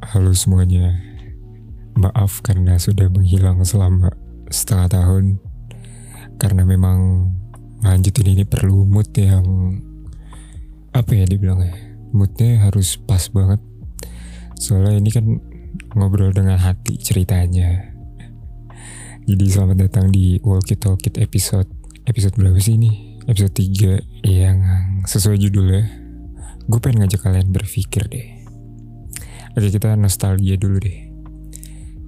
Halo semuanya, maaf karena sudah menghilang selama setengah tahun. Karena memang lanjutin ini perlu mood yang Apa ya dibilangnya? Moodnya harus pas banget. Soalnya ini kan ngobrol dengan hati ceritanya. Jadi selamat datang di Walkie Talkie episode Episode berapa sih ini? Episode 3 yang sesuai judulnya. Gue pengen ngajak kalian berpikir deh Oke kita nostalgia dulu deh.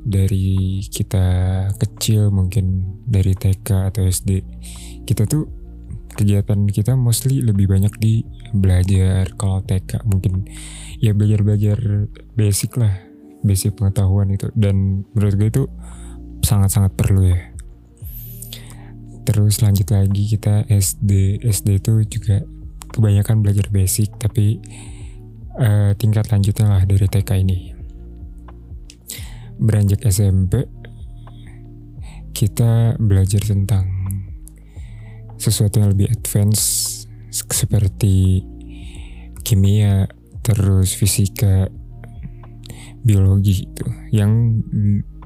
Dari kita kecil mungkin dari TK atau SD Kita tuh kegiatan kita mostly lebih banyak di belajar. Kalau TK mungkin ya belajar-belajar basic lah Basic pengetahuan itu. Dan menurut gue itu sangat-sangat perlu ya. Terus lanjut lagi kita SD SD itu juga kebanyakan belajar basic Tapi uh, tingkat lanjutnya lah dari TK ini. Beranjak SMP, kita belajar tentang sesuatu yang lebih advance seperti kimia, terus fisika, biologi itu. Yang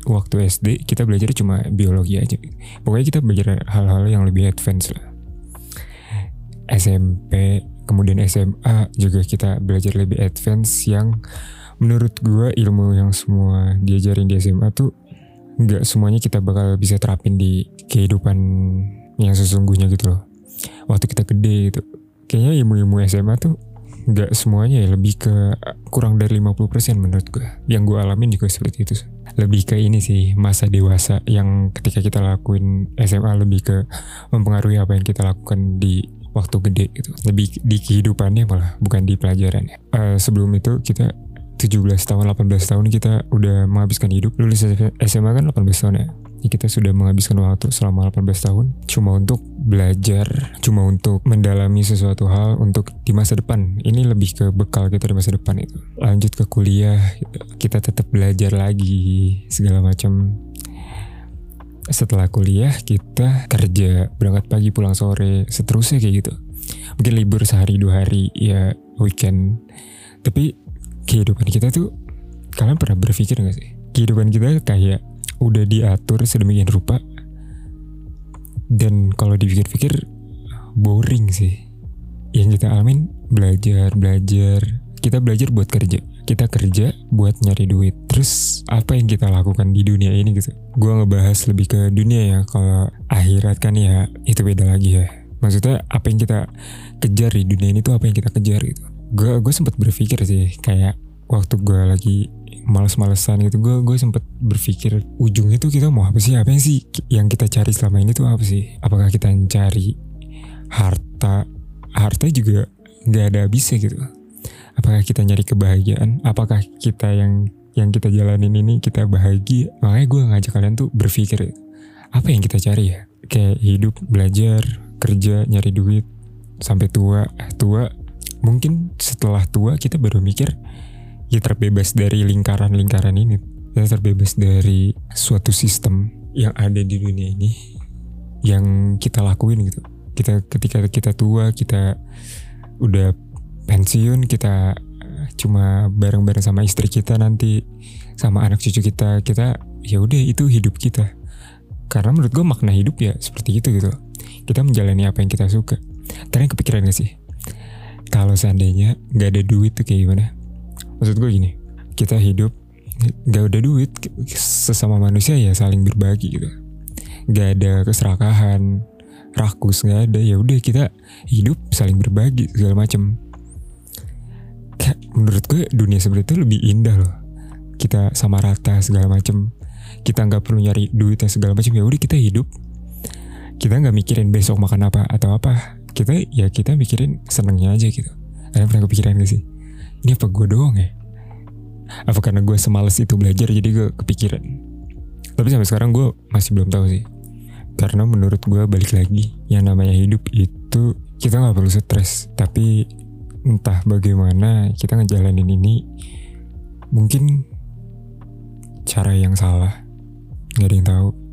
waktu SD kita belajar cuma biologi aja. Pokoknya kita belajar hal-hal yang lebih advance lah. SMP kemudian SMA juga kita belajar lebih advance yang menurut gue ilmu yang semua diajarin di SMA tuh nggak semuanya kita bakal bisa terapin di kehidupan yang sesungguhnya gitu loh. Waktu kita gede gitu. Kayaknya ilmu-ilmu SMA tuh nggak semuanya ya lebih ke kurang dari 50% menurut gue yang gue alamin juga seperti itu. Lebih ke ini sih masa dewasa yang ketika kita lakuin SMA lebih ke mempengaruhi apa yang kita lakukan di waktu gede gitu. Lebih di kehidupannya malah bukan di pelajarannya. Uh, sebelum itu kita 17 tahun 18 tahun kita udah menghabiskan hidup. Lulus SMA kan 18 tahun ya? Kita sudah menghabiskan waktu selama 18 tahun. Cuma untuk belajar cuma untuk mendalami sesuatu hal untuk di masa depan. Ini lebih ke bekal kita di masa depan itu. Lanjut ke kuliah kita tetap belajar lagi segala macam setelah kuliah kita kerja berangkat pagi pulang sore seterusnya kayak gitu. Mungkin libur sehari dua hari ya weekend. Tapi kehidupan kita tuh kalian pernah berpikir gak sih? Kehidupan kita kayak udah diatur sedemikian rupa. Dan kalau dipikir-pikir boring sih. Yang kita alamin belajar belajar kita belajar buat kerja kita kerja buat nyari duit. Terus apa yang kita lakukan di dunia ini gitu? Gue ngebahas lebih ke dunia ya. Kalau akhirat kan ya itu beda lagi ya. Maksudnya apa yang kita kejar di dunia ini tuh apa yang kita kejar gitu. Gue gue sempat berpikir sih kayak waktu gue lagi males-malesan gitu gue gue sempat berpikir ujungnya tuh kita mau apa sih apa yang sih yang kita cari selama ini tuh apa sih apakah kita cari harta harta juga nggak ada habisnya gitu apakah kita nyari kebahagiaan? Apakah kita yang yang kita jalanin ini kita bahagia? Makanya gue ngajak kalian tuh berpikir apa yang kita cari ya? Kayak hidup belajar kerja nyari duit sampai tua. Tua mungkin setelah tua kita baru mikir ya terbebas dari lingkaran-lingkaran ini. Kita terbebas dari suatu sistem yang ada di dunia ini yang kita lakuin gitu. Kita ketika kita tua kita udah pensiun kita eh, cuma bareng-bareng sama istri kita nanti sama anak cucu kita kita ya udah itu hidup kita. Karena menurut gue makna hidup ya seperti itu gitu. Kita menjalani apa yang kita suka. Kalian kepikiran gak sih? Kalau seandainya nggak ada duit tuh kayak gimana? Maksud gue gini kita hidup nggak ada duit sesama manusia ya saling berbagi gitu. Nggak ada keserakahan rakus nggak ada ya udah kita hidup saling berbagi segala macam menurut gue dunia seperti itu lebih indah loh. Kita sama rata segala macem. Kita nggak perlu nyari duit dan segala macam ya udah kita hidup. Kita nggak mikirin besok makan apa atau apa. Kita ya kita mikirin senengnya aja gitu. Kalian pernah kepikiran gak sih? Ini apa gue doang ya? Apa karena gue semales itu belajar jadi gue kepikiran? Tapi sampai sekarang gue masih belum tahu sih. Karena menurut gue balik lagi yang namanya hidup itu kita nggak perlu stres. Tapi entah bagaimana kita ngejalanin ini mungkin cara yang salah. Nggak ada yang tahu